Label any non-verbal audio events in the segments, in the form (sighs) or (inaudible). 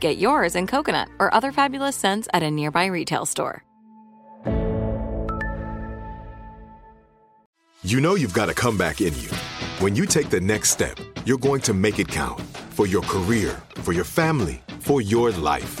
Get yours in coconut or other fabulous scents at a nearby retail store. You know you've got a comeback in you. When you take the next step, you're going to make it count for your career, for your family, for your life.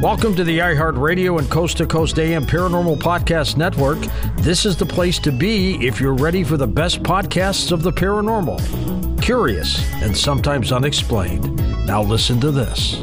Welcome to the iHeartRadio and Coast to Coast AM Paranormal Podcast Network. This is the place to be if you're ready for the best podcasts of the paranormal. Curious and sometimes unexplained. Now listen to this.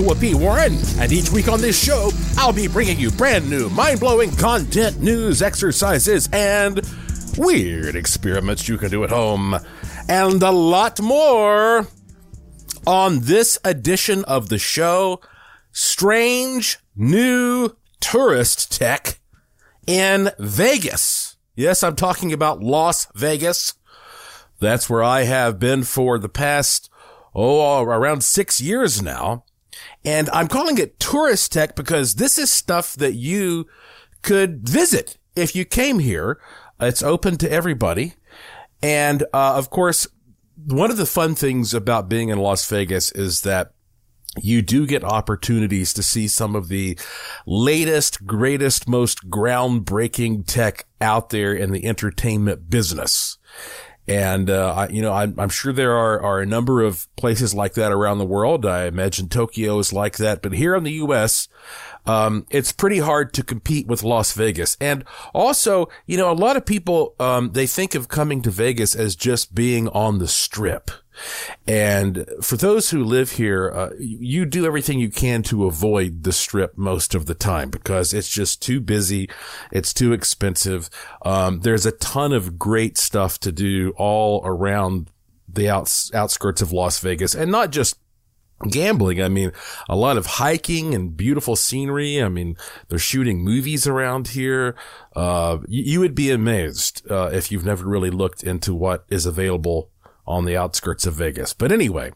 Joshua P. Warren, and each week on this show, I'll be bringing you brand new, mind blowing content, news, exercises, and weird experiments you can do at home, and a lot more. On this edition of the show, strange new tourist tech in Vegas. Yes, I'm talking about Las Vegas. That's where I have been for the past, oh, around six years now. And I'm calling it tourist tech because this is stuff that you could visit if you came here. It's open to everybody. And, uh, of course, one of the fun things about being in Las Vegas is that you do get opportunities to see some of the latest, greatest, most groundbreaking tech out there in the entertainment business. And, uh, I, you know, I'm, I'm, sure there are, are a number of places like that around the world. I imagine Tokyo is like that, but here in the U.S., um, it's pretty hard to compete with Las Vegas. And also, you know, a lot of people, um, they think of coming to Vegas as just being on the strip. And for those who live here, uh, you do everything you can to avoid the strip most of the time because it's just too busy. It's too expensive. Um, there's a ton of great stuff to do all around the outs- outskirts of Las Vegas and not just gambling. I mean, a lot of hiking and beautiful scenery. I mean, they're shooting movies around here. Uh, you, you, would be amazed, uh, if you've never really looked into what is available on the outskirts of Vegas. But anyway,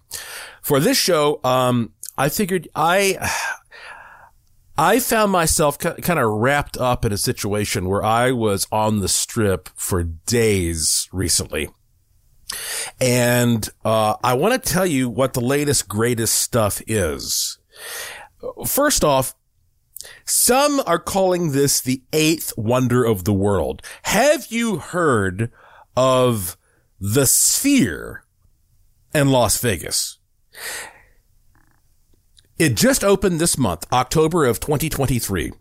for this show, um, I figured I, (sighs) I found myself kind of wrapped up in a situation where I was on the strip for days recently. And uh, I want to tell you what the latest, greatest stuff is. First off, some are calling this the eighth wonder of the world. Have you heard of the Sphere in Las Vegas? It just opened this month, October of 2023.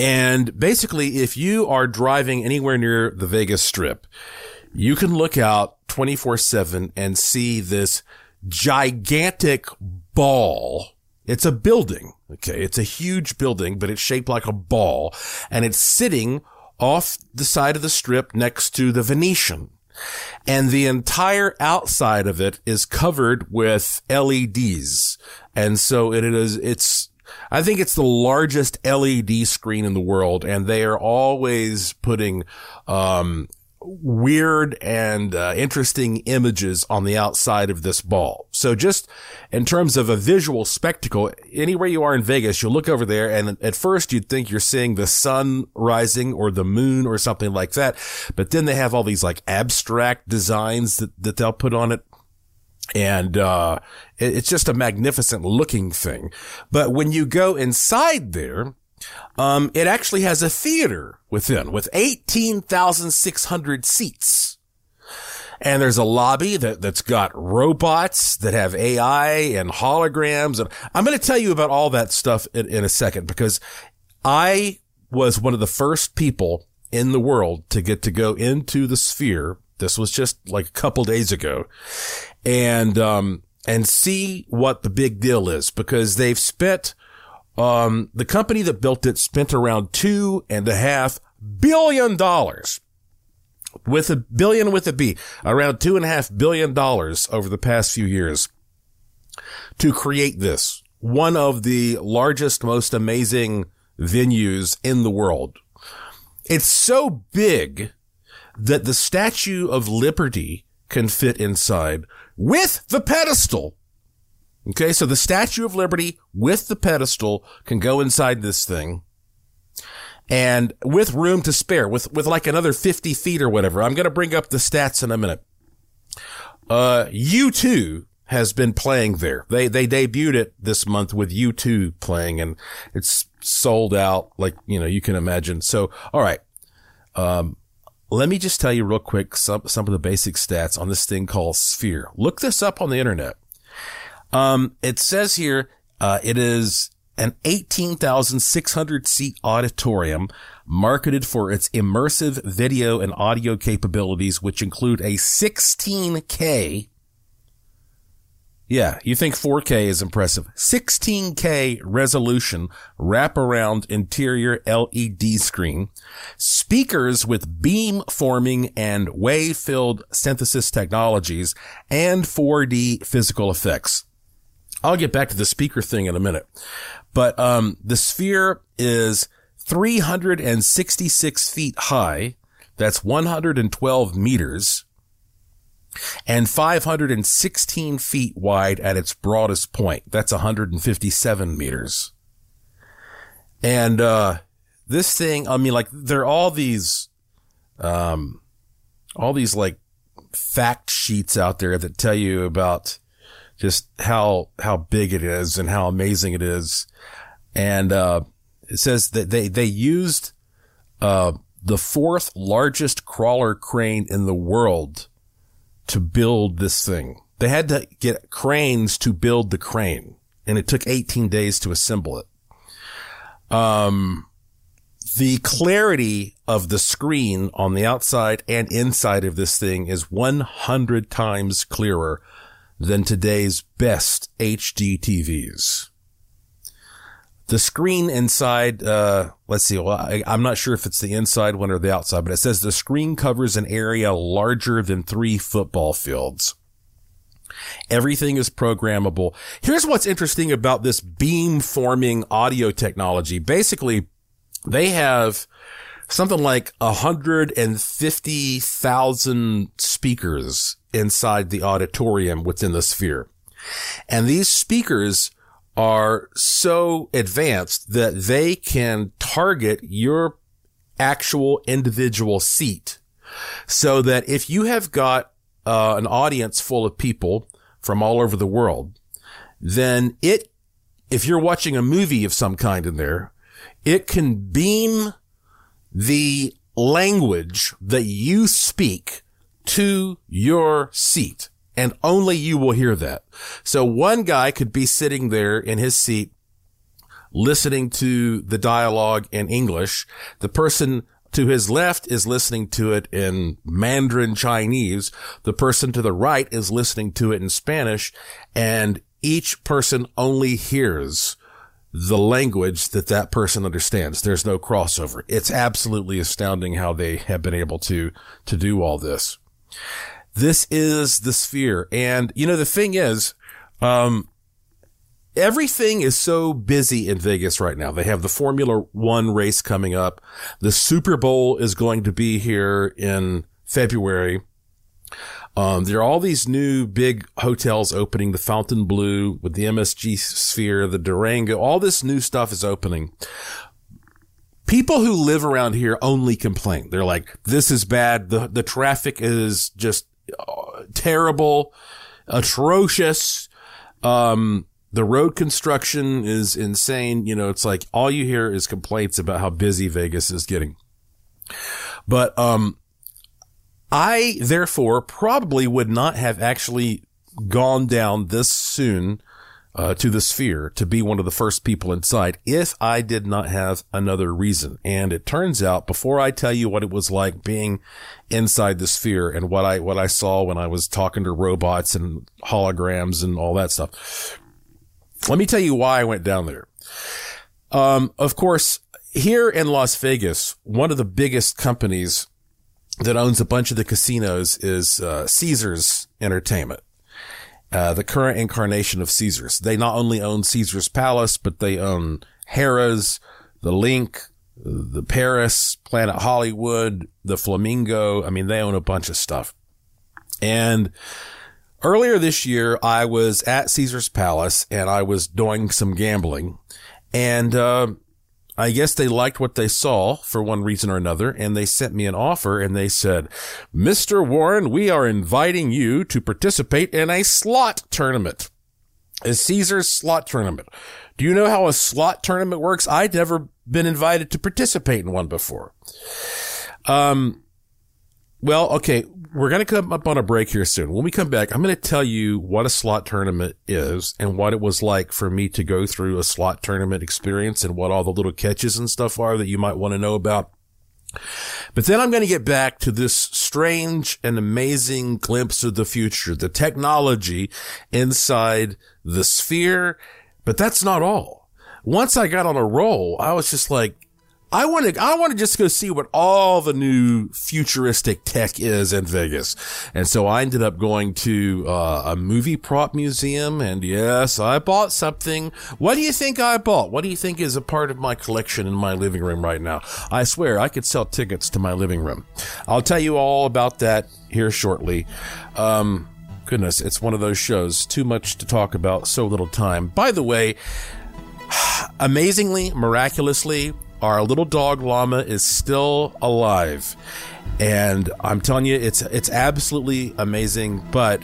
And basically, if you are driving anywhere near the Vegas Strip, you can look out 24 seven and see this gigantic ball. It's a building. Okay. It's a huge building, but it's shaped like a ball and it's sitting off the side of the strip next to the Venetian. And the entire outside of it is covered with LEDs. And so it is, it's, I think it's the largest LED screen in the world, and they are always putting um, weird and uh, interesting images on the outside of this ball. So just in terms of a visual spectacle, anywhere you are in Vegas, you'll look over there and at first you'd think you're seeing the sun rising or the moon or something like that. But then they have all these like abstract designs that, that they'll put on it. And, uh, it's just a magnificent looking thing. But when you go inside there, um, it actually has a theater within with 18,600 seats. And there's a lobby that, that's got robots that have AI and holograms. And I'm going to tell you about all that stuff in, in a second because I was one of the first people in the world to get to go into the sphere. This was just like a couple days ago and, um, and see what the big deal is because they've spent um, the company that built it spent around two and a half billion dollars with a billion with a B, around two and a half billion dollars over the past few years to create this. One of the largest, most amazing venues in the world. It's so big that the Statue of Liberty can fit inside with the pedestal Okay. So the Statue of Liberty with the pedestal can go inside this thing and with room to spare with, with like another 50 feet or whatever. I'm going to bring up the stats in a minute. Uh, U2 has been playing there. They, they debuted it this month with U2 playing and it's sold out like, you know, you can imagine. So, all right. Um, let me just tell you real quick some, some of the basic stats on this thing called Sphere. Look this up on the internet. Um, it says here, uh, it is an 18,600 seat auditorium marketed for its immersive video and audio capabilities, which include a 16K. Yeah, you think 4K is impressive. 16K resolution wraparound interior LED screen, speakers with beam forming and wave field synthesis technologies, and 4D physical effects. I'll get back to the speaker thing in a minute. But um, the sphere is 366 feet high. That's 112 meters and 516 feet wide at its broadest point. That's 157 meters. And, uh, this thing, I mean, like, there are all these, um, all these like fact sheets out there that tell you about just how how big it is and how amazing it is. And uh, it says that they they used uh, the fourth largest crawler crane in the world to build this thing. They had to get cranes to build the crane, and it took 18 days to assemble it. Um, the clarity of the screen on the outside and inside of this thing is 100 times clearer than today's best HD TVs. The screen inside, uh, let's see, well, I, I'm not sure if it's the inside one or the outside, but it says the screen covers an area larger than three football fields. Everything is programmable. Here's what's interesting about this beam forming audio technology. Basically, they have something like 150,000 speakers inside the auditorium within the sphere. And these speakers are so advanced that they can target your actual individual seat so that if you have got uh, an audience full of people from all over the world, then it, if you're watching a movie of some kind in there, it can beam the language that you speak to your seat and only you will hear that. So one guy could be sitting there in his seat listening to the dialogue in English. The person to his left is listening to it in Mandarin Chinese. The person to the right is listening to it in Spanish and each person only hears the language that that person understands. There's no crossover. It's absolutely astounding how they have been able to, to do all this. This is the sphere. And, you know, the thing is, um, everything is so busy in Vegas right now. They have the Formula One race coming up. The Super Bowl is going to be here in February. Um, there are all these new big hotels opening, the Fontainebleau with the MSG Sphere, the Durango, all this new stuff is opening. People who live around here only complain. They're like, this is bad. The, the traffic is just uh, terrible, atrocious. Um, the road construction is insane. You know, it's like all you hear is complaints about how busy Vegas is getting. But, um, I therefore probably would not have actually gone down this soon uh, to the sphere to be one of the first people inside if I did not have another reason. And it turns out before I tell you what it was like being inside the sphere and what I, what I saw when I was talking to robots and holograms and all that stuff. Let me tell you why I went down there. Um, of course, here in Las Vegas, one of the biggest companies that owns a bunch of the casinos is uh, Caesars Entertainment, uh, the current incarnation of Caesars. They not only own Caesars Palace, but they own Harrah's, the LINQ, the Paris, Planet Hollywood, the Flamingo. I mean, they own a bunch of stuff. And earlier this year, I was at Caesars Palace and I was doing some gambling and, uh, I guess they liked what they saw for one reason or another, and they sent me an offer and they said, Mr. Warren, we are inviting you to participate in a slot tournament. A Caesar's slot tournament. Do you know how a slot tournament works? I'd never been invited to participate in one before. Um, well, okay, we're going to come up on a break here soon. When we come back, I'm going to tell you what a slot tournament is and what it was like for me to go through a slot tournament experience and what all the little catches and stuff are that you might want to know about. But then I'm going to get back to this strange and amazing glimpse of the future, the technology inside the sphere. But that's not all. Once I got on a roll, I was just like, I want to, I want to just go see what all the new futuristic tech is in Vegas. And so I ended up going to uh, a movie prop museum. And yes, I bought something. What do you think I bought? What do you think is a part of my collection in my living room right now? I swear I could sell tickets to my living room. I'll tell you all about that here shortly. Um, goodness, it's one of those shows. Too much to talk about, so little time. By the way, (sighs) amazingly, miraculously, our little dog llama is still alive. And I'm telling you, it's, it's absolutely amazing, but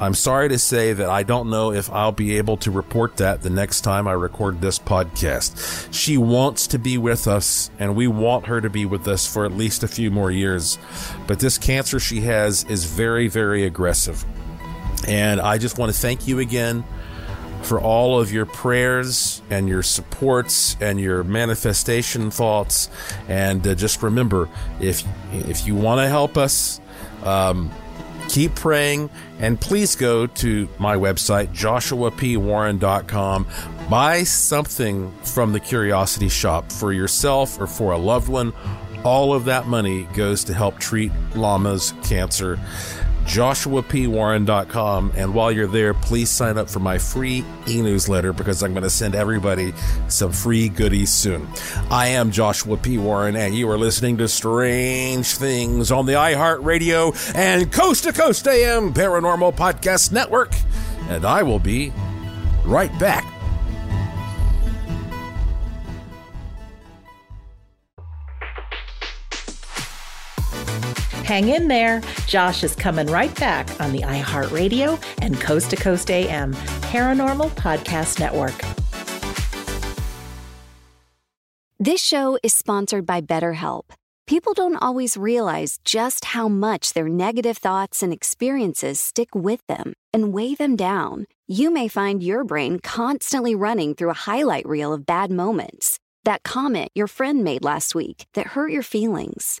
I'm sorry to say that I don't know if I'll be able to report that the next time I record this podcast. She wants to be with us and we want her to be with us for at least a few more years. But this cancer she has is very, very aggressive. And I just want to thank you again for all of your prayers and your supports and your manifestation thoughts. And uh, just remember, if if you want to help us, um, keep praying. And please go to my website joshuapwarren.com buy something from the curiosity shop for yourself or for a loved one. All of that money goes to help treat llamas cancer joshuapwarren.com. And while you're there, please sign up for my free e newsletter because I'm going to send everybody some free goodies soon. I am Joshua P. Warren, and you are listening to Strange Things on the iHeartRadio and Coast to Coast AM Paranormal Podcast Network. And I will be right back. Hang in there. Josh is coming right back on the iHeartRadio and Coast to Coast AM Paranormal Podcast Network. This show is sponsored by BetterHelp. People don't always realize just how much their negative thoughts and experiences stick with them and weigh them down. You may find your brain constantly running through a highlight reel of bad moments. That comment your friend made last week that hurt your feelings,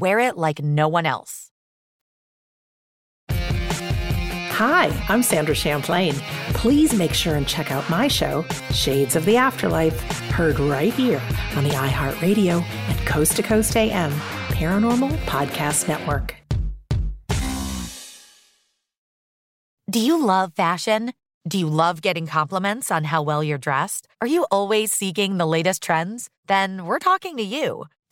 wear it like no one else. Hi, I'm Sandra Champlain. Please make sure and check out my show, Shades of the Afterlife, heard right here on the iHeartRadio and Coast to Coast AM Paranormal Podcast Network. Do you love fashion? Do you love getting compliments on how well you're dressed? Are you always seeking the latest trends? Then we're talking to you.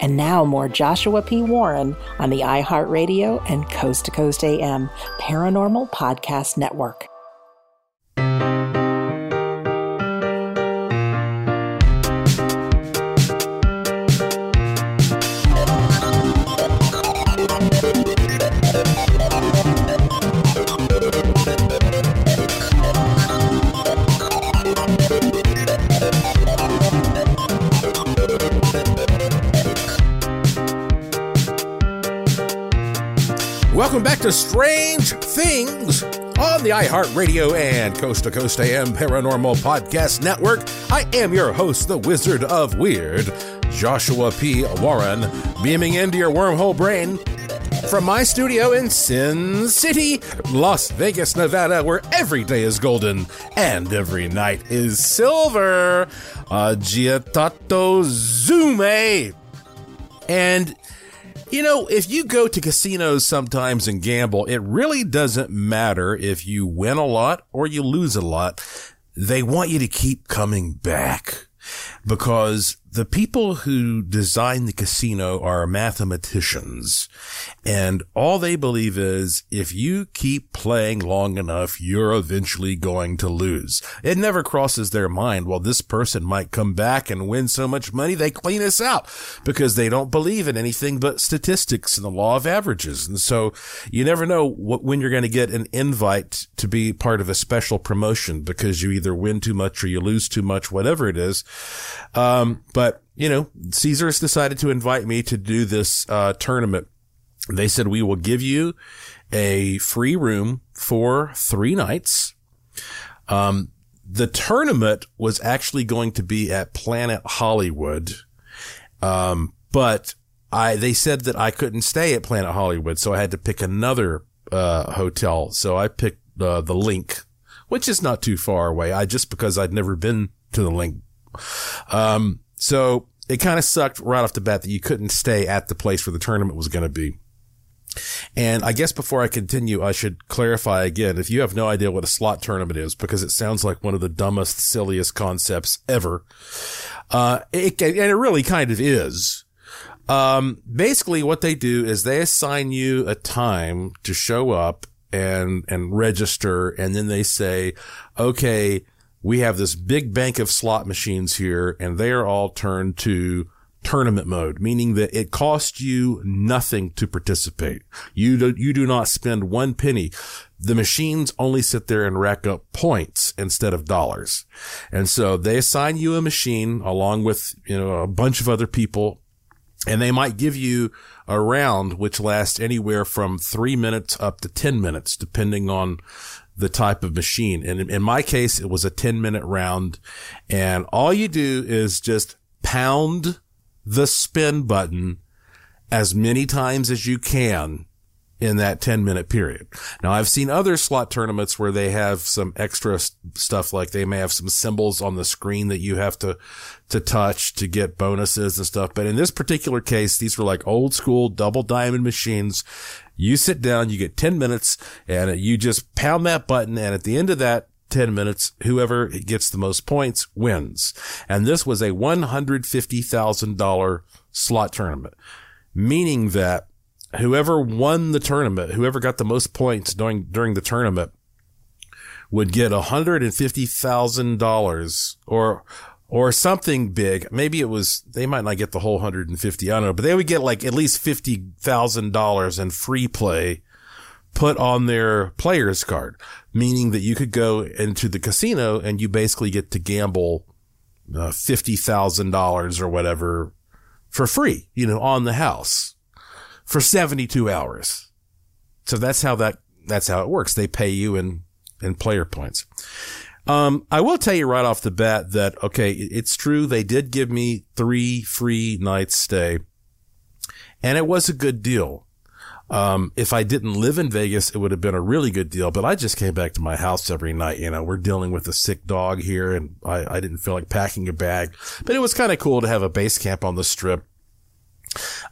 And now more Joshua P. Warren on the iHeartRadio and Coast to Coast AM Paranormal Podcast Network. To Strange Things on the iHeartRadio and Coast to Coast AM Paranormal Podcast Network. I am your host, the Wizard of Weird, Joshua P. Warren, beaming into your wormhole brain from my studio in Sin City, Las Vegas, Nevada, where every day is golden and every night is silver. Agitato Zume. And you know, if you go to casinos sometimes and gamble, it really doesn't matter if you win a lot or you lose a lot. They want you to keep coming back because the people who design the casino are mathematicians and all they believe is if you keep playing long enough, you're eventually going to lose. It never crosses their mind. Well, this person might come back and win so much money. They clean us out because they don't believe in anything but statistics and the law of averages. And so you never know what, when you're going to get an invite to be part of a special promotion because you either win too much or you lose too much, whatever it is. Um, but you know, Caesars decided to invite me to do this, uh, tournament. They said, we will give you a free room for three nights. Um, the tournament was actually going to be at Planet Hollywood. Um, but I, they said that I couldn't stay at Planet Hollywood. So I had to pick another, uh, hotel. So I picked, uh, the LINQ, which is not too far away. I just because I'd never been to the LINQ. Um, so it kind of sucked right off the bat that you couldn't stay at the place where the tournament was going to be. And I guess before I continue, I should clarify again, if you have no idea what a slot tournament is, because it sounds like one of the dumbest, silliest concepts ever. Uh, it, and it really kind of is. Um, basically what they do is they assign you a time to show up and, and register. And then they say, okay, we have this big bank of slot machines here and they are all turned to tournament mode, meaning that it costs you nothing to participate. You do, you do not spend one penny. The machines only sit there and rack up points instead of dollars. And so they assign you a machine along with, you know, a bunch of other people and they might give you a round which lasts anywhere from three minutes up to 10 minutes, depending on the type of machine. And in, my case, it was a 10 minute round and all you do is just pound the spin button as many times as you can in that 10 minute period. Now I've seen other slot tournaments where they have some extra stuff like they may have some symbols on the screen that you have to, to touch to get bonuses and stuff. But in this particular case, these were like old school double diamond machines. You sit down, you get 10 minutes and you just pound that button. And at the end of that 10 minutes, whoever gets the most points wins. And this was a $150,000 slot tournament, meaning that whoever won the tournament, whoever got the most points during, during the tournament would get $150,000 or, or something big. Maybe it was, they might not get the whole 150. I don't know, but they would get like at least $50,000 in free play put on their player's card, meaning that you could go into the casino and you basically get to gamble uh, $50,000 or whatever for free, you know, on the house for 72 hours. So that's how that, that's how it works. They pay you in, in player points. Um, I will tell you right off the bat that, okay, it's true. They did give me three free nights stay and it was a good deal. Um, if I didn't live in Vegas, it would have been a really good deal, but I just came back to my house every night. You know, we're dealing with a sick dog here and I, I didn't feel like packing a bag, but it was kind of cool to have a base camp on the strip.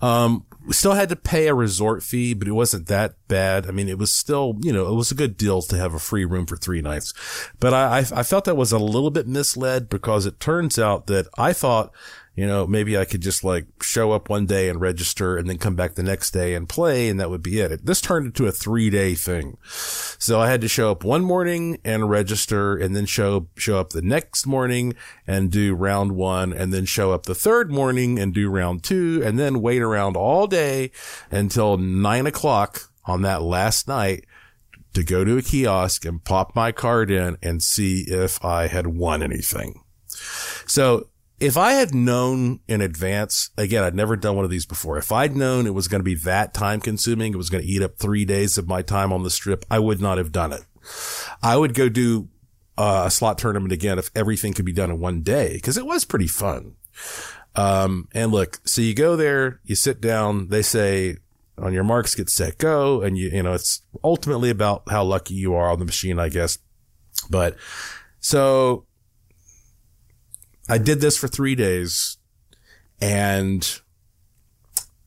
Um, we still had to pay a resort fee, but it wasn't that bad. I mean, it was still, you know, it was a good deal to have a free room for three nights, but I, I, I felt that was a little bit misled because it turns out that I thought you know, maybe I could just like show up one day and register and then come back the next day and play and that would be it. This turned into a three day thing. So I had to show up one morning and register and then show, show up the next morning and do round one and then show up the third morning and do round two and then wait around all day until nine o'clock on that last night to go to a kiosk and pop my card in and see if I had won anything. So if I had known in advance, again, I'd never done one of these before. If I'd known it was going to be that time consuming, it was going to eat up three days of my time on the strip, I would not have done it. I would go do a slot tournament again if everything could be done in one day because it was pretty fun. Um, and look, so you go there, you sit down, they say on your marks, get set, go. And you, you know, it's ultimately about how lucky you are on the machine, I guess. But so I did this for three days and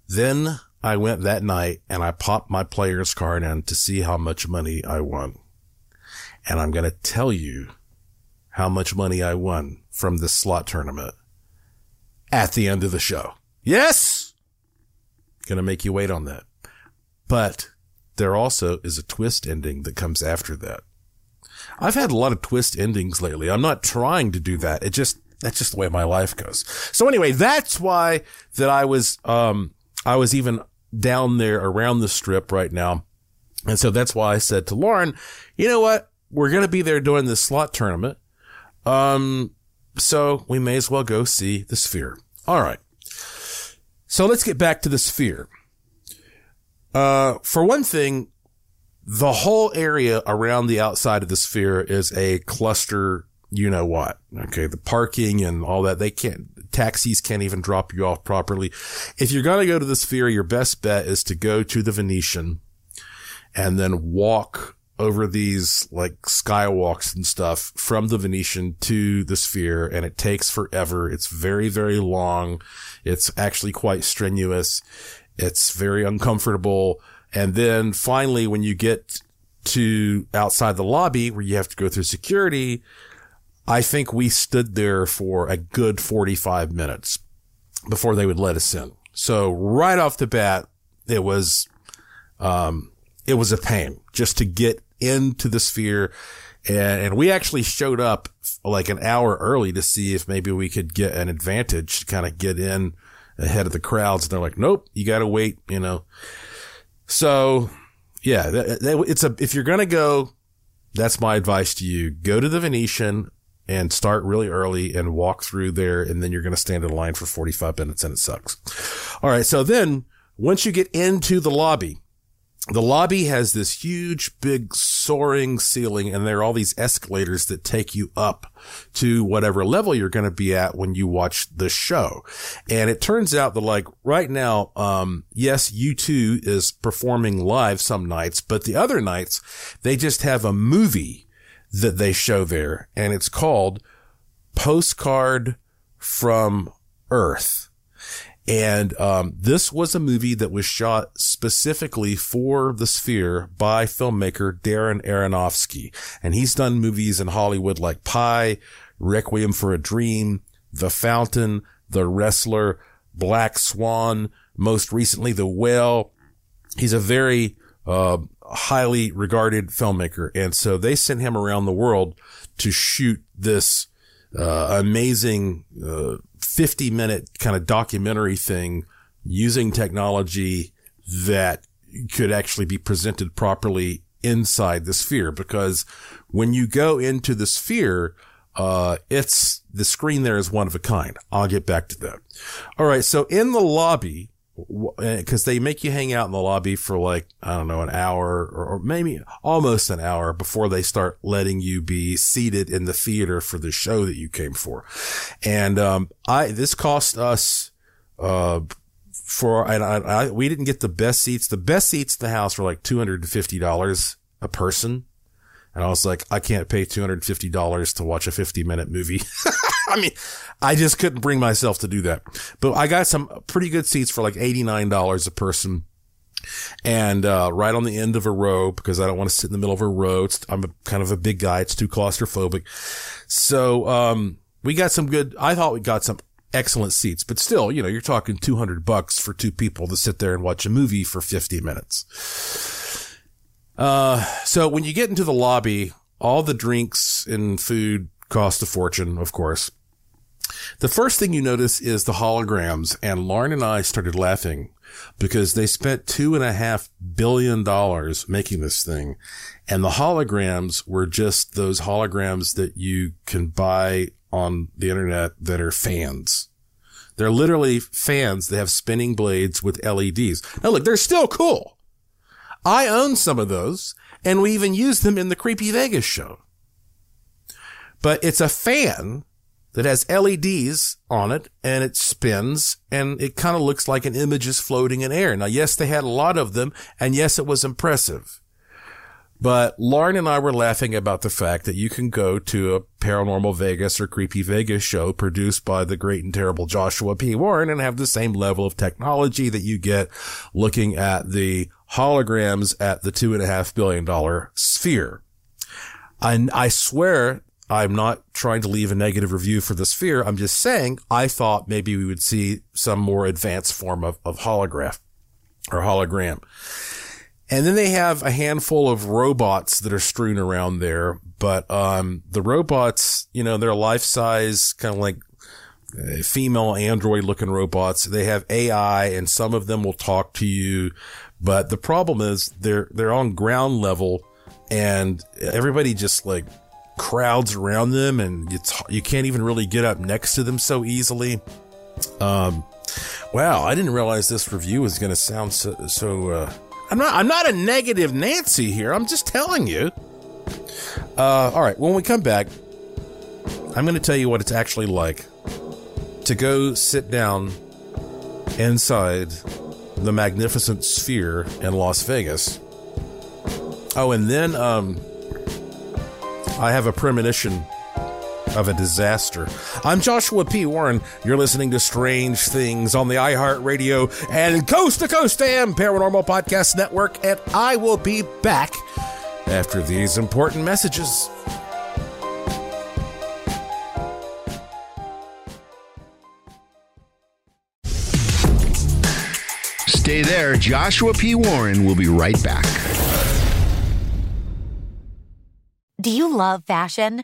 then I went that night and I popped my player's card in to see how much money I won. And I'm going to tell you how much money I won from this slot tournament at the end of the show. Yes! To make you wait on that. But there also is a twist ending that comes after that. I've had a lot of twist endings lately. I'm not trying to do that. It just that's just the way my life goes. So anyway, that's why that I was, um, I was even down there around the strip right now. And so that's why I said to Lauren, you know what? We're going to be there doing this slot tournament. Um, so we may as well go see the sphere. All right. So let's get back to the sphere. Uh, for one thing, the whole area around the outside of the sphere is a cluster you know what. Okay. The parking and all that. They can't, taxis can't even drop you off properly. If you're going to go to the sphere, your best bet is to go to the Venetian and then walk over these like skywalks and stuff from the Venetian to the sphere. And it takes forever. It's very, very long. It's actually quite strenuous. It's very uncomfortable. And then finally, when you get to outside the lobby where you have to go through security, I think we stood there for a good 45 minutes before they would let us in. So right off the bat, it was, um, it was a pain just to get into the sphere. And, and we actually showed up like an hour early to see if maybe we could get an advantage to kind of get in ahead of the crowds. And they're like, nope, you got to wait, you know. So yeah, it's a, if you're going to go, that's my advice to you. Go to the Venetian and start really early and walk through there. And then you're going to stand in line for 45 minutes and it sucks. All right. So then once you get into the lobby, the lobby has this huge, big soaring ceiling and there are all these escalators that take you up to whatever level you're going to be at when you watch the show. And it turns out that like right now, um, yes, U2 is performing live some nights, but the other nights they just have a movie that they show there and it's called Postcard from Earth. And um, this was a movie that was shot specifically for the Sphere by filmmaker Darren Aronofsky. And he's done movies in Hollywood like Pi, Requiem for a Dream, The Fountain, The Wrestler, Black Swan, most recently The Whale. He's a very uh, highly regarded filmmaker. And so they sent him around the world to shoot this uh, amazing uh, 50 minute kind of documentary thing using technology that could actually be presented properly inside the sphere because when you go into the sphere, uh, it's the screen there is one of a kind. I'll get back to that. All right. So in the lobby, because they make you hang out in the lobby for like I don't know an hour or, or, maybe almost an hour before they start letting you be seated in the theater for the show that you came for, and um, I this cost us uh, for and I, I, we didn't get the best seats. The best seats in the house were like two hundred and fifty dollars a person. And I was like, I can't pay $250 to watch a 50 minute movie. (laughs) I mean, I just couldn't bring myself to do that. But I got some pretty good seats for like $89 a person. And, uh, right on the end of a row because I don't want to sit in the middle of a row. It's, I'm a, kind of a big guy. It's too claustrophobic. So, um, we got some good, I thought we got some excellent seats, but still, you know, you're talking 200 bucks for two people to sit there and watch a movie for 50 minutes. Uh, so when you get into the lobby, all the drinks and food cost a fortune, of course. The first thing you notice is the holograms, and Lauren and I started laughing because they spent two and a half billion dollars making this thing. And the holograms were just those holograms that you can buy on the internet that are fans. They're literally fans that have spinning blades with LEDs. Now look, they're still cool. I own some of those and we even use them in the Creepy Vegas show. But it's a fan that has LEDs on it and it spins and it kind of looks like an image is floating in air. Now, yes, they had a lot of them and yes, it was impressive. But Lauren and I were laughing about the fact that you can go to a paranormal Vegas or creepy Vegas show produced by the great and terrible Joshua P. Warren and have the same level of technology that you get looking at the holograms at the two and a half billion dollar sphere. And I swear I'm not trying to leave a negative review for the sphere. I'm just saying I thought maybe we would see some more advanced form of, of holograph or hologram. And then they have a handful of robots that are strewn around there. But, um, the robots, you know, they're life size, kind of like uh, female android looking robots. They have AI and some of them will talk to you. But the problem is they're, they're on ground level and everybody just like crowds around them and it's, you can't even really get up next to them so easily. Um, wow. I didn't realize this review was going to sound so, so, uh, I'm not. I'm not a negative Nancy here. I'm just telling you. Uh, all right. When we come back, I'm going to tell you what it's actually like to go sit down inside the magnificent sphere in Las Vegas. Oh, and then um, I have a premonition of a disaster. I'm Joshua P. Warren. You're listening to Strange Things on the iHeartRadio and Coast to Coast AM Paranormal Podcast Network, and I will be back after these important messages. Stay there. Joshua P. Warren will be right back. Do you love fashion?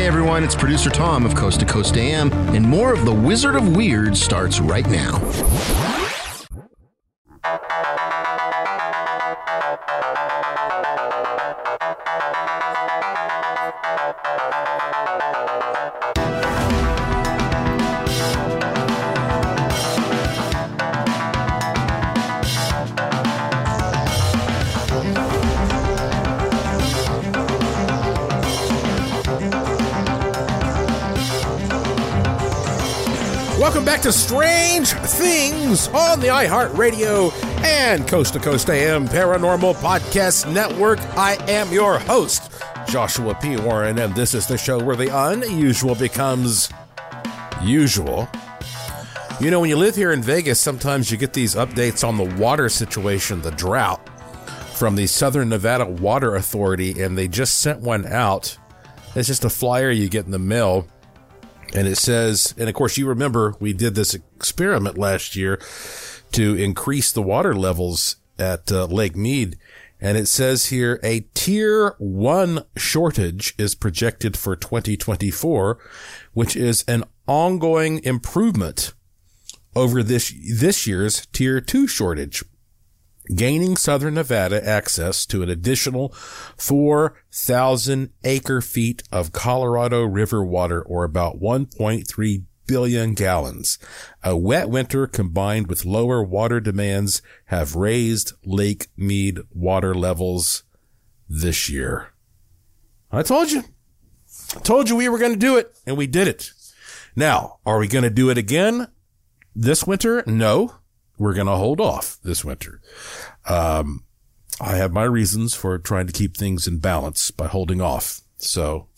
Hey everyone, it's producer Tom of Coast to Coast AM, and more of the Wizard of Weird starts right now. Welcome back to Strange Things on the iHeartRadio and Coast to Coast AM Paranormal Podcast Network. I am your host, Joshua P. Warren, and this is the show where the unusual becomes usual. You know, when you live here in Vegas, sometimes you get these updates on the water situation, the drought, from the Southern Nevada Water Authority, and they just sent one out. It's just a flyer you get in the mail and it says, and of course, you remember we did this experiment last year to increase the water levels at uh, Lake Mead. And it says here a tier one shortage is projected for 2024, which is an ongoing improvement over this, this year's tier two shortage gaining Southern Nevada access to an additional 4,000 acre feet of Colorado River water or about 1.3 billion gallons. A wet winter combined with lower water demands have raised Lake Mead water levels this year. I told you. I told you we were going to do it and we did it. Now, are we going to do it again this winter? No we're going to hold off this winter. Um, I have my reasons for trying to keep things in balance by holding off. So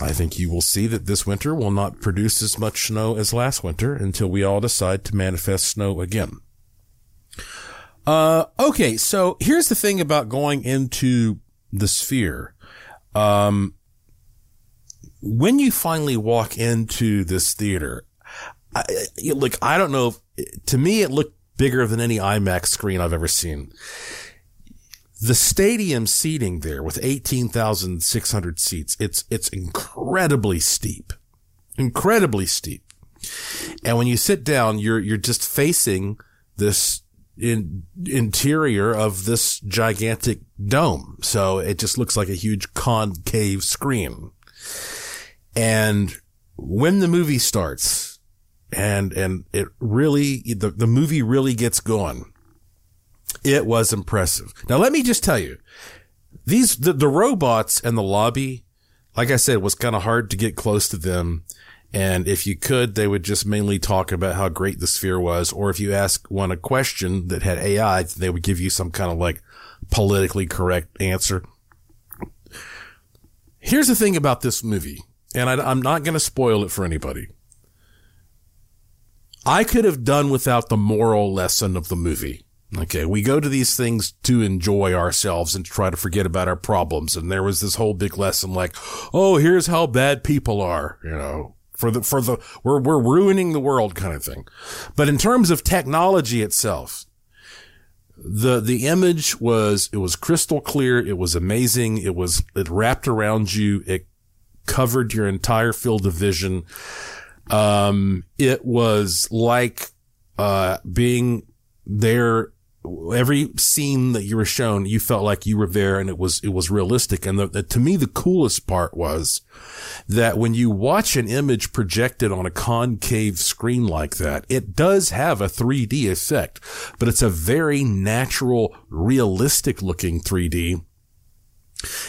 I think you will see that this winter will not produce as much snow as last winter until we all decide to manifest snow again. Uh, okay. So here's the thing about going into the sphere. Um, when you finally walk into this theater, I, like, I don't know. To me, it looked bigger than any IMAX screen I've ever seen. The stadium seating there with 18,600 seats, it's, it's incredibly steep, incredibly steep. And when you sit down, you're, you're just facing this in, interior of this gigantic dome. So it just looks like a huge concave screen. And when the movie starts and, and it really, the, the movie really gets going, it was impressive. Now, let me just tell you, these, the, the robots and the lobby, like I said, was kind of hard to get close to them. And if you could, they would just mainly talk about how great the sphere was. Or if you ask one a question that had AI, they would give you some kind of like politically correct answer. Here's the thing about this movie, and I, am not going to spoil it for anybody. I could have done without the moral lesson of the movie. Okay. We go to these things to enjoy ourselves and to try to forget about our problems. And there was this whole big lesson like, Oh, here's how bad people are, you know, for the, for the, we're, we're ruining the world kind of thing. But in terms of technology itself, the, the image was, it was crystal clear. It was amazing. It was, it wrapped around you. It covered your entire field of vision. Um, it was like, uh, being there every scene that you were shown, you felt like you were there and it was, it was realistic. And the, the, to me, the coolest part was that when you watch an image projected on a concave screen like that, it does have a 3D effect, but it's a very natural, realistic looking 3D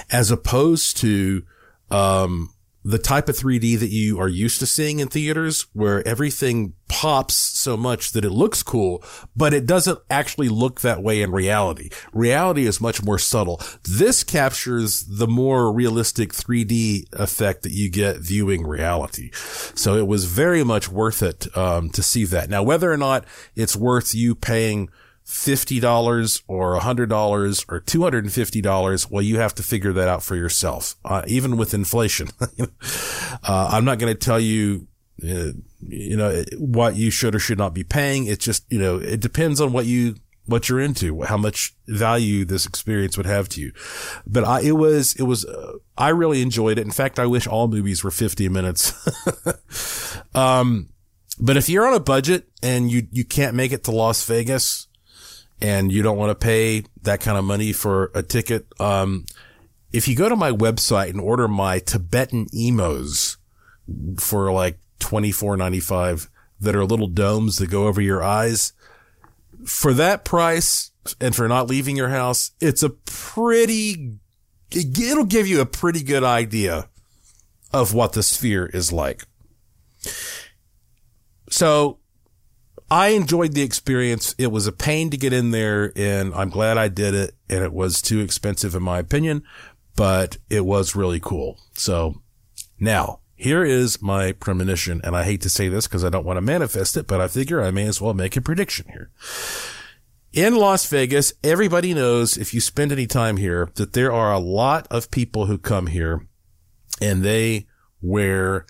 as opposed to, um, the type of 3D that you are used to seeing in theaters where everything pops so much that it looks cool, but it doesn't actually look that way in reality. Reality is much more subtle. This captures the more realistic 3D effect that you get viewing reality. So it was very much worth it, um, to see that. Now, whether or not it's worth you paying $50 or $100 or $250, well, you have to figure that out for yourself, uh, even with inflation. (laughs) uh, I'm not going to tell you, uh, you know, what you should or should not be paying. It's just, you know, it depends on what you, what you're into, how much value this experience would have to you. But I, it was, it was, uh, I really enjoyed it. In fact, I wish all movies were 50 minutes. (laughs) um, but if you're on a budget and you, you can't make it to Las Vegas, and you don't want to pay that kind of money for a ticket, um, if you go to my website and order my Tibetan emos for like twenty four ninety five, that are little domes that go over your eyes, for that price and for not leaving your house, it's a pretty, it'll give you a pretty good idea of what the sphere is like. So I enjoyed the experience. It was a pain to get in there and I'm glad I did it. And it was too expensive in my opinion, but it was really cool. So now here is my premonition. And I hate to say this because I don't want to manifest it, but I figure I may as well make a prediction here. In Las Vegas, everybody knows if you spend any time here that there are a lot of people who come here and they wear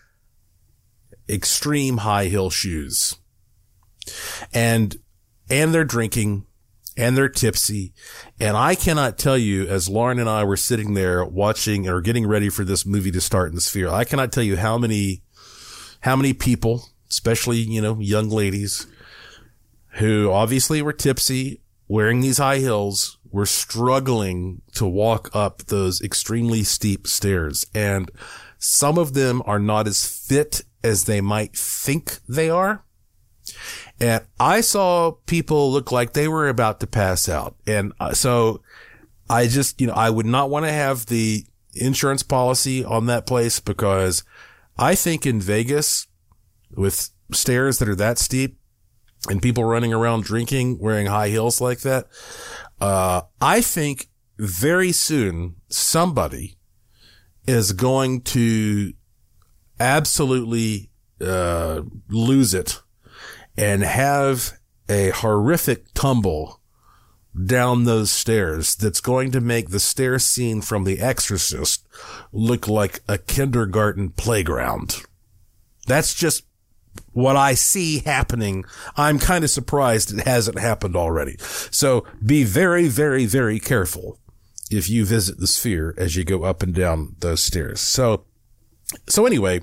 extreme high heel shoes and, and they're drinking and they're tipsy. And I cannot tell you, as Lauren and I were sitting there watching or getting ready for this movie to start in the sphere, I cannot tell you how many, how many people, especially, you know, young ladies who obviously were tipsy, wearing these high heels, were struggling to walk up those extremely steep stairs. And some of them are not as fit as they might think they are. And I saw people look like they were about to pass out. And uh, so I just, you know, I would not want to have the insurance policy on that place because I think in Vegas with stairs that are that steep and people running around drinking, wearing high heels like that, uh, I think very soon somebody is going to absolutely uh, lose it and have a horrific tumble down those stairs that's going to make the stair scene from The Exorcist look like a kindergarten playground. That's just what I see happening. I'm kind of surprised it hasn't happened already. So be very, very, very careful if you visit the sphere as you go up and down those stairs. So, so anyway,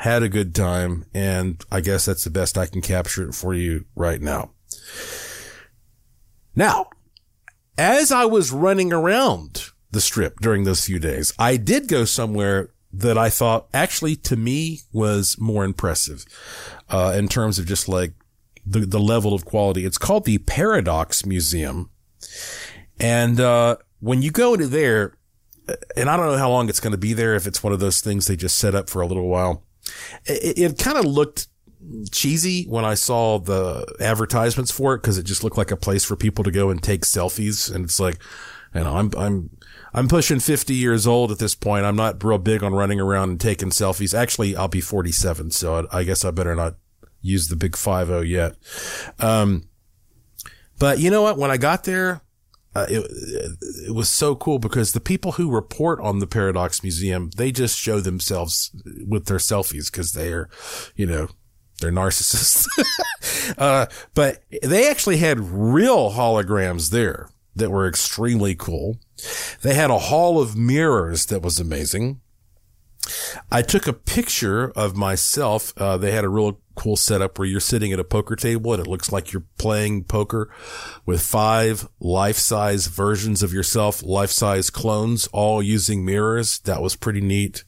had a good time and I guess that's the best I can capture it for you right now. Now, as I was running around the strip during those few days, I did go somewhere that I thought actually to me was more impressive, uh, in terms of just like the, the level of quality. It's called the Paradox Museum. And, uh, when you go into there, and I don't know how long it's going to be there, if it's one of those things they just set up for a little while, it, it kind of looked cheesy when I saw the advertisements for it because it just looked like a place for people to go and take selfies. And it's like, you know, I'm, I'm, I'm pushing 50 years old at this point. I'm not real big on running around and taking selfies. Actually, I'll be 47. So I, I guess I better not use the big 50 yet. Um, but you know what? When I got there, uh, it, it was so cool because the people who report on the Paradox Museum, they just show themselves with their selfies because they're, you know, they're narcissists. (laughs) uh, but they actually had real holograms there that were extremely cool. They had a hall of mirrors that was amazing. I took a picture of myself. Uh, they had a real cool setup where you're sitting at a poker table and it looks like you're playing poker with five life-size versions of yourself, life-size clones, all using mirrors. That was pretty neat.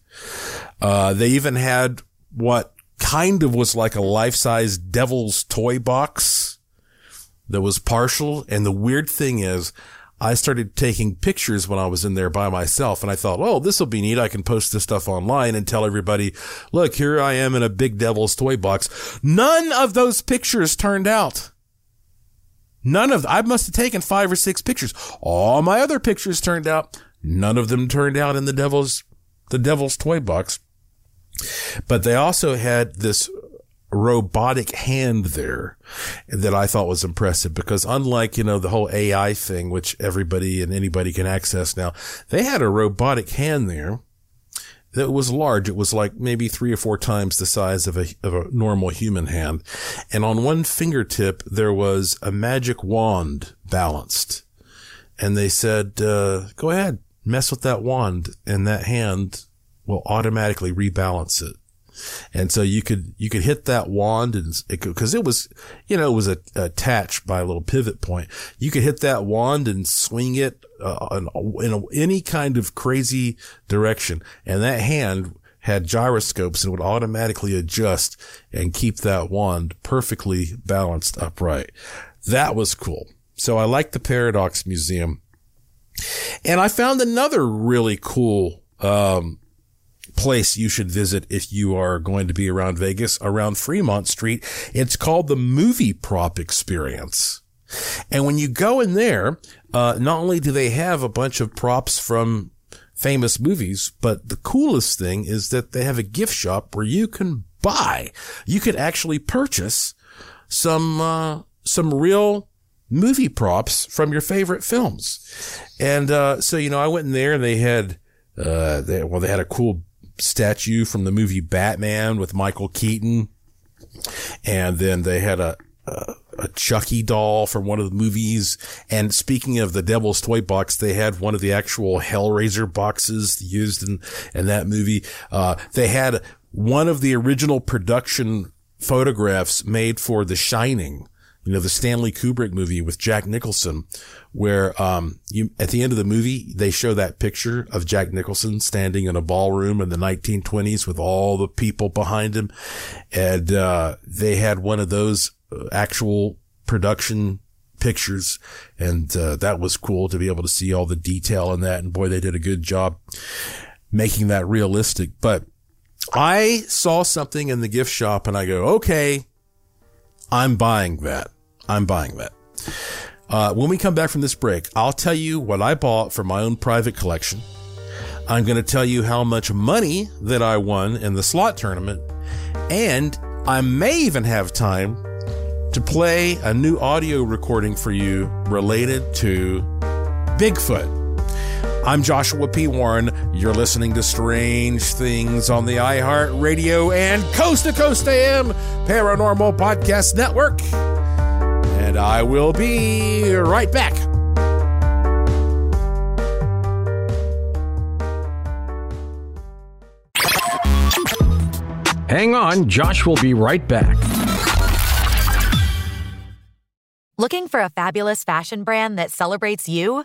Uh, they even had what kind of was like a life-size devil's toy box that was partial. And the weird thing is I started taking pictures when I was in there by myself and I thought, oh, this will be neat. I can post this stuff online and tell everybody, look, here I am in a big devil's toy box. None of those pictures turned out. None of, I must have taken five or six pictures. All my other pictures turned out. None of them turned out in the devil's, the devil's toy box. But they also had this robotic hand there that I thought was impressive because unlike, you know, the whole AI thing, which everybody and anybody can access now, they had a robotic hand there that was large. It was like maybe three or four times the size of a, of a normal human hand. And on one fingertip, there was a magic wand balanced. And they said, uh, go ahead, mess with that wand and that hand will automatically rebalance it. And so you could, you could hit that wand and it could, cause it was, you know, it was a, attached by a little pivot point. You could hit that wand and swing it uh, in, in a, any kind of crazy direction. And that hand had gyroscopes and would automatically adjust and keep that wand perfectly balanced upright. That was cool. So I like the Paradox Museum. And I found another really cool, um, place you should visit if you are going to be around Vegas, around Fremont Street. It's called the Movie Prop Experience. And when you go in there, uh, not only do they have a bunch of props from famous movies, but the coolest thing is that they have a gift shop where you can buy, you could actually purchase some, uh, some real movie props from your favorite films. And, uh, so, you know, I went in there and they had, uh, they, well, they had a cool statue from the movie Batman with Michael Keaton. And then they had a, a, a Chucky doll from one of the movies. And speaking of the Devil's Toy box, they had one of the actual Hellraiser boxes used in, in that movie. Uh, they had one of the original production photographs made for The Shining you know, the Stanley Kubrick movie with Jack Nicholson, where, um, you, at the end of the movie, they show that picture of Jack Nicholson standing in a ballroom in the 1920s with all the people behind him. And, uh, they had one of those uh, actual production pictures. And, uh, that was cool to be able to see all the detail in that. And boy, they did a good job making that realistic. But I saw something in the gift shop and I go, okay, I'm buying that. I'm buying that. Uh, when we come back from this break, I'll tell you what I bought for my own private collection. I'm going to tell you how much money that I won in the slot tournament. And I may even have time to play a new audio recording for you related to Bigfoot. I'm Joshua P. Warren. You're listening to Strange Things on the iHeart Radio and Coast to Coast AM Paranormal Podcast Network. And I will be right back. Hang on, Josh will be right back. Looking for a fabulous fashion brand that celebrates you?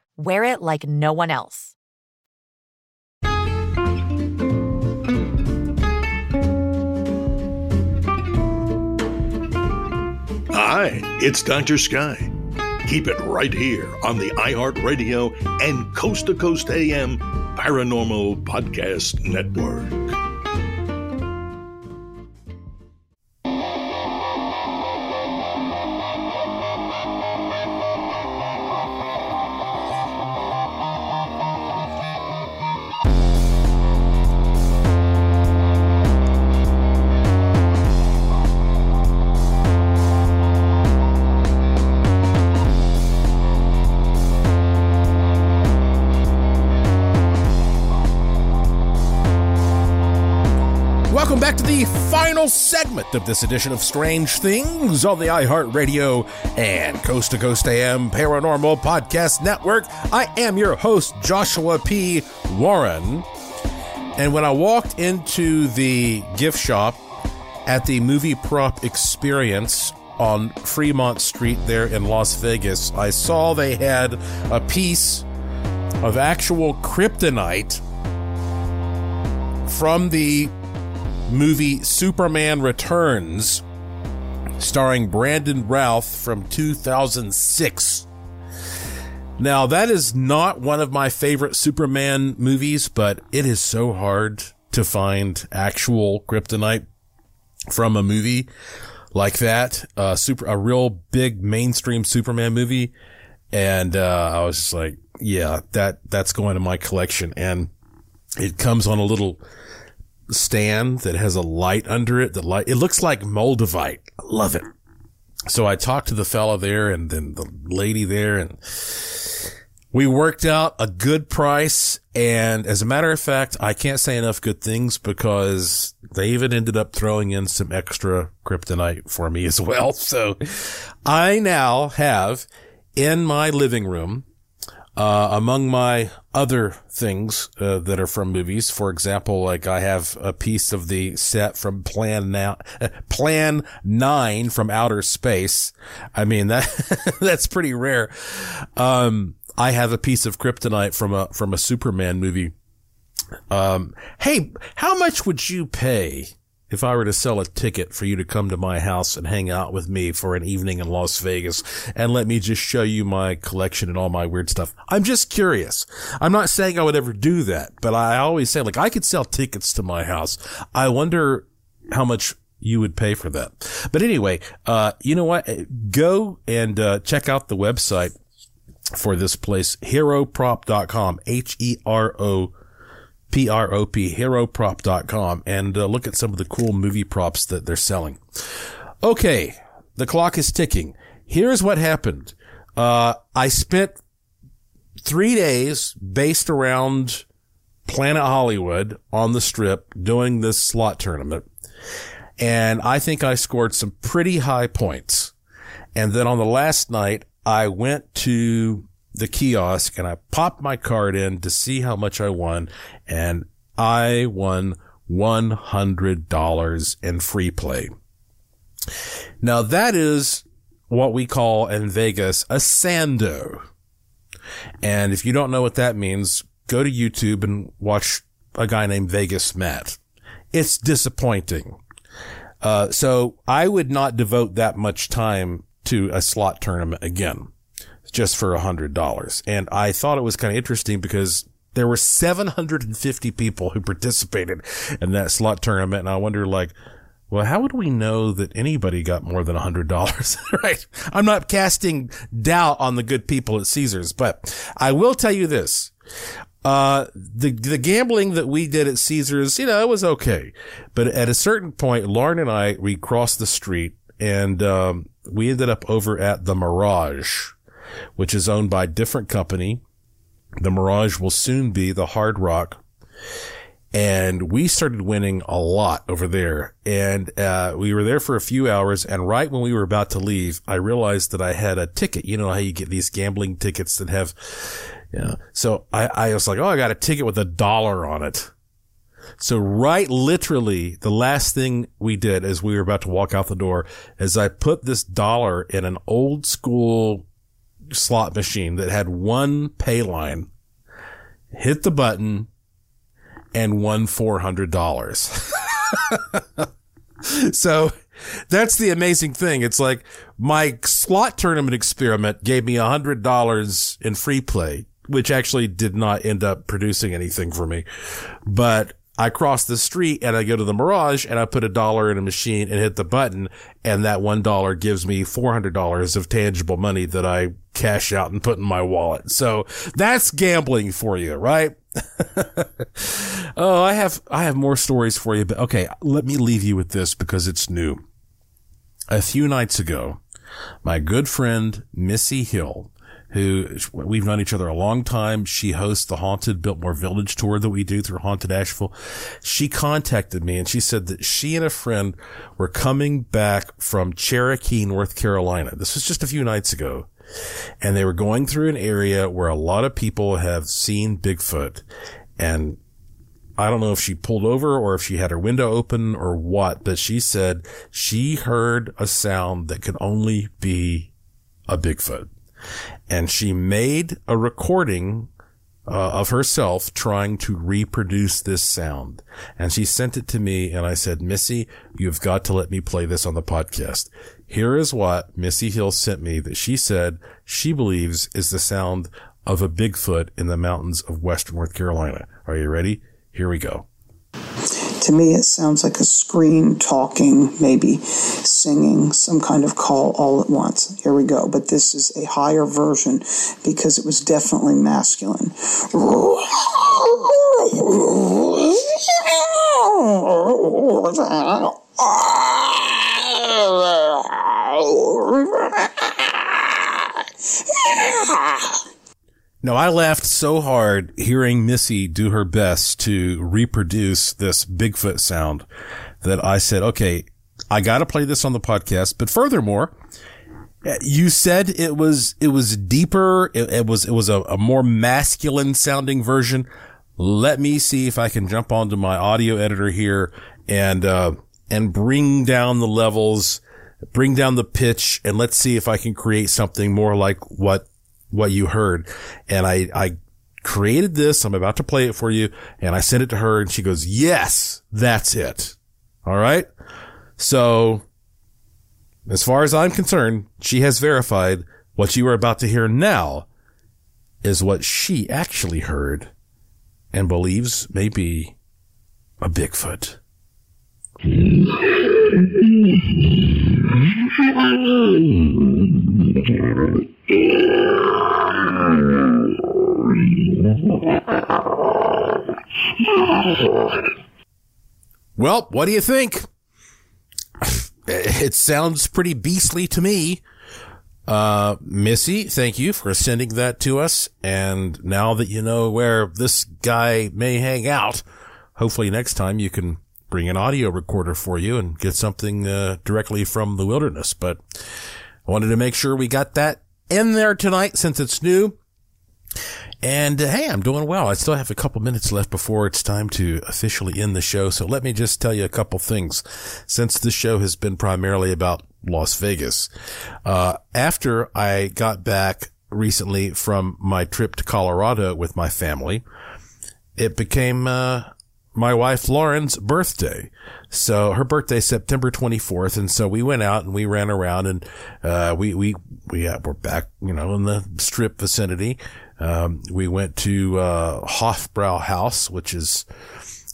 wear it like no one else. Hi, it's Dr. Sky. Keep it right here on the iHeartRadio and Coast to Coast AM Paranormal Podcast Network. Segment of this edition of Strange Things on the iHeartRadio and Coast to Coast AM Paranormal Podcast Network. I am your host, Joshua P. Warren. And when I walked into the gift shop at the Movie Prop Experience on Fremont Street there in Las Vegas, I saw they had a piece of actual kryptonite from the movie Superman Returns, starring Brandon Routh from 2006. Now, that is not one of my favorite Superman movies, but it is so hard to find actual kryptonite from a movie like that. Uh, super, a real big mainstream Superman movie. And, uh, I was just like, yeah, that, that's going to my collection. And it comes on a little, stand that has a light under it. The light, it looks like Moldavite. I love it. So I talked to the fellow there and then the lady there and we worked out a good price. And as a matter of fact, I can't say enough good things because they even ended up throwing in some extra kryptonite for me as well. (laughs) So I now have in my living room, uh, among my other things uh, that are from movies, for example, like I have a piece of the set from Plan Now, Plan Nine from Outer Space. I mean that (laughs) that's pretty rare. Um, I have a piece of kryptonite from a from a Superman movie. Um, hey, how much would you pay if I were to sell a ticket for you to come to my house and hang out with me for an evening in Las Vegas and let me just show you my collection and all my weird stuff. I'm just curious. I'm not saying I would ever do that, but I always say like I could sell tickets to my house. I wonder how much you would pay for that. But anyway, uh, you know what? Go and uh, check out the website for this place, heroprop.com, H-E-R-O P-R-O-P, heroprop.com, and uh, look at some of the cool movie props that they're selling. Okay, the clock is ticking. Here's what happened. Uh, I spent three days based around Planet Hollywood on the strip doing this slot tournament. And I think I scored some pretty high points. And then on the last night, I went to the kiosk and I popped my card in to see how much I won and I won $100 in free play. Now that is what we call in Vegas a sando. And if you don't know what that means, go to YouTube and watch a guy named Vegas Matt. It's disappointing. Uh, so I would not devote that much time to a slot tournament again just for a hundred dollars. And I thought it was kind of interesting because there were 750 people who participated in that slot tournament. And I wonder like, well, how would we know that anybody got more than a hundred dollars? (laughs) right. I'm not casting doubt on the good people at Caesars, but I will tell you this. Uh, the, the gambling that we did at Caesars, you know, it was okay. But at a certain point, Lauren and I, we crossed the street and, um, we ended up over at the Mirage which is owned by a different company. The Mirage will soon be the Hard Rock. And we started winning a lot over there. And, uh, we were there for a few hours. And right when we were about to leave, I realized that I had a ticket. You know how you get these gambling tickets that have, you know, so I, I was like, Oh, I got a ticket with a dollar on it. So right literally the last thing we did as we were about to walk out the door is I put this dollar in an old school slot machine that had one pay line, hit the button, and won $400. (laughs) so that's the amazing thing. It's like my slot tournament experiment gave me $100 in free play, which actually did not end up producing anything for me. But I cross the street and I go to the Mirage and I put a dollar in a machine and hit the button and that one dollar gives me $400 of tangible money that I cash out and put in my wallet. So that's gambling for you, right? (laughs) oh, I have, I have more stories for you, but okay, let me leave you with this because it's new. A few nights ago, my good friend Missy Hill who we've known each other a long time. She hosts the Haunted Biltmore Village tour that we do through Haunted Asheville. She contacted me and she said that she and a friend were coming back from Cherokee, North Carolina. This was just a few nights ago. And they were going through an area where a lot of people have seen Bigfoot and I don't know if she pulled over or if she had her window open or what, but she said she heard a sound that could only be a Bigfoot and she made a recording uh, of herself trying to reproduce this sound. And she sent it to me and I said, Missy, you've got to let me play this on the podcast. Here is what Missy Hill sent me that she said she believes is the sound of a Bigfoot in the mountains of Western North Carolina. Are you ready? Here we go. To me, it sounds like a scream talking, maybe singing some kind of call all at once. Here we go. But this is a higher version because it was definitely masculine. (laughs) No, I laughed so hard hearing Missy do her best to reproduce this Bigfoot sound that I said, okay, I got to play this on the podcast. But furthermore, you said it was, it was deeper. It, it was, it was a, a more masculine sounding version. Let me see if I can jump onto my audio editor here and, uh, and bring down the levels, bring down the pitch, and let's see if I can create something more like what what you heard. And I, I created this. I'm about to play it for you. And I sent it to her and she goes, yes, that's it. All right. So as far as I'm concerned, she has verified what you are about to hear now is what she actually heard and believes may be a Bigfoot. (laughs) Well, what do you think? It sounds pretty beastly to me. Uh, Missy, thank you for sending that to us. And now that you know where this guy may hang out, hopefully next time you can bring an audio recorder for you and get something uh, directly from the wilderness. But I wanted to make sure we got that in there tonight since it's new. And uh, hey, I'm doing well. I still have a couple minutes left before it's time to officially end the show. So let me just tell you a couple things since the show has been primarily about Las Vegas. Uh, after I got back recently from my trip to Colorado with my family, it became, uh, my wife Lauren's birthday. So her birthday September 24th. And so we went out and we ran around and, uh, we, we, we were back, you know, in the strip vicinity. Um, we went to, uh, Hofbrauhaus, which is,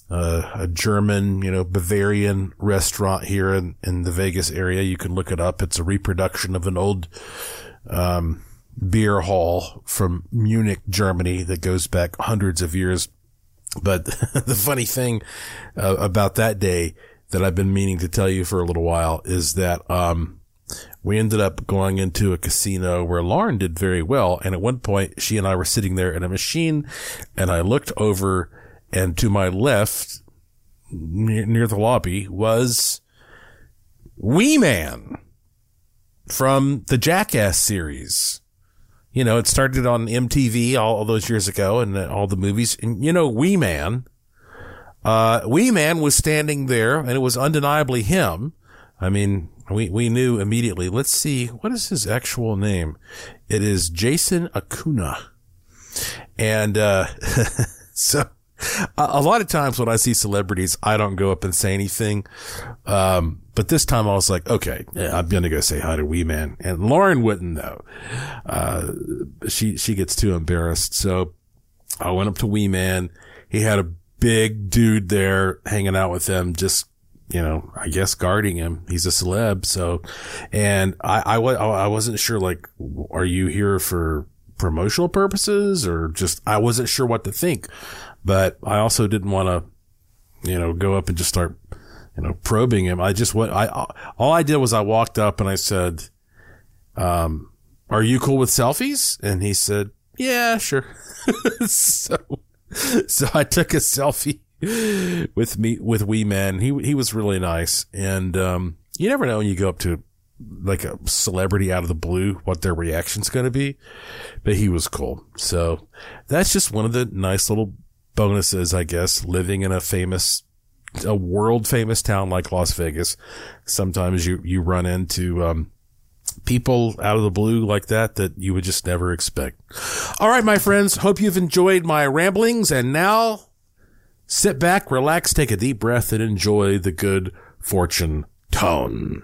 uh, a German, you know, Bavarian restaurant here in, in the Vegas area. You can look it up. It's a reproduction of an old, um, beer hall from Munich, Germany that goes back hundreds of years. But (laughs) the funny thing uh, about that day that I've been meaning to tell you for a little while is that, um, we ended up going into a casino where Lauren did very well. And at one point, she and I were sitting there in a machine and I looked over and to my left, near, near the lobby was Wee Man from the Jackass series. You know, it started on MTV all, all those years ago and all the movies. And, you know, Wee Man, uh, Wee Man was standing there and it was undeniably him. I mean, we, we knew immediately. Let's see. What is his actual name? It is Jason Acuna. And, uh, (laughs) so a lot of times when I see celebrities, I don't go up and say anything. Um, but this time I was like, okay, yeah, I'm going to go say hi to Wee Man. And Lauren wouldn't though. Uh, she, she gets too embarrassed. So I went up to Wee Man. He had a big dude there hanging out with him, just, you know, I guess guarding him. He's a celeb. So, and I, I, I wasn't sure, like, are you here for promotional purposes or just, I wasn't sure what to think but I also didn't want to, you know, go up and just start, you know, probing him. I just went, I, all I did was I walked up and I said, um, are you cool with selfies? And he said, yeah, sure. (laughs) so, so I took a selfie with me, with Wee Man. He, he was really nice. And, um, you never know when you go up to like a celebrity out of the blue, what their reaction's going to be, but he was cool. So that's just one of the nice little bonuses, I guess, living in a famous, a world famous town like Las Vegas. Sometimes you, you run into, um, people out of the blue like that that you would just never expect. All right, my friends. Hope you've enjoyed my ramblings and now sit back, relax, take a deep breath and enjoy the good fortune tone.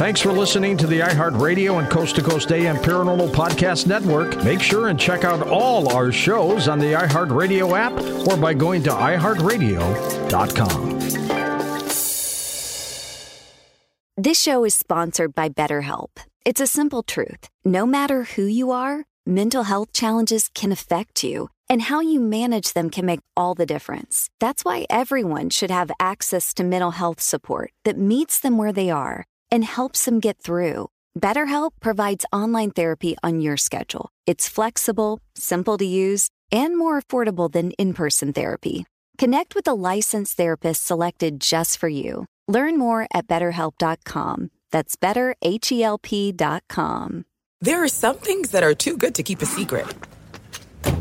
Thanks for listening to the iHeartRadio and Coast to Coast AM Paranormal Podcast Network. Make sure and check out all our shows on the iHeartRadio app or by going to iHeartRadio.com. This show is sponsored by BetterHelp. It's a simple truth. No matter who you are, mental health challenges can affect you, and how you manage them can make all the difference. That's why everyone should have access to mental health support that meets them where they are and helps them get through. BetterHelp provides online therapy on your schedule. It's flexible, simple to use, and more affordable than in person therapy. Connect with a licensed therapist selected just for you. Learn more at betterhelp.com. That's betterhelp.com. There are some things that are too good to keep a secret,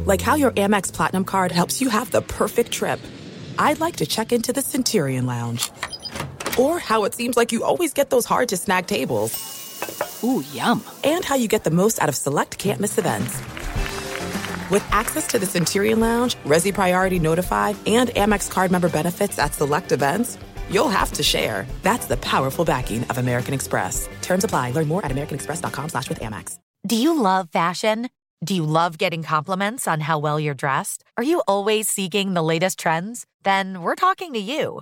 like how your Amex Platinum card helps you have the perfect trip. I'd like to check into the Centurion Lounge or how it seems like you always get those hard to snag tables. Ooh, yum. And how you get the most out of select can't miss events. With access to the Centurion Lounge, Resy Priority Notified, and Amex card member benefits at select events, you'll have to share. That's the powerful backing of American Express. Terms apply. Learn more at americanexpress.com slash with Amex. Do you love fashion? Do you love getting compliments on how well you're dressed? Are you always seeking the latest trends? Then we're talking to you.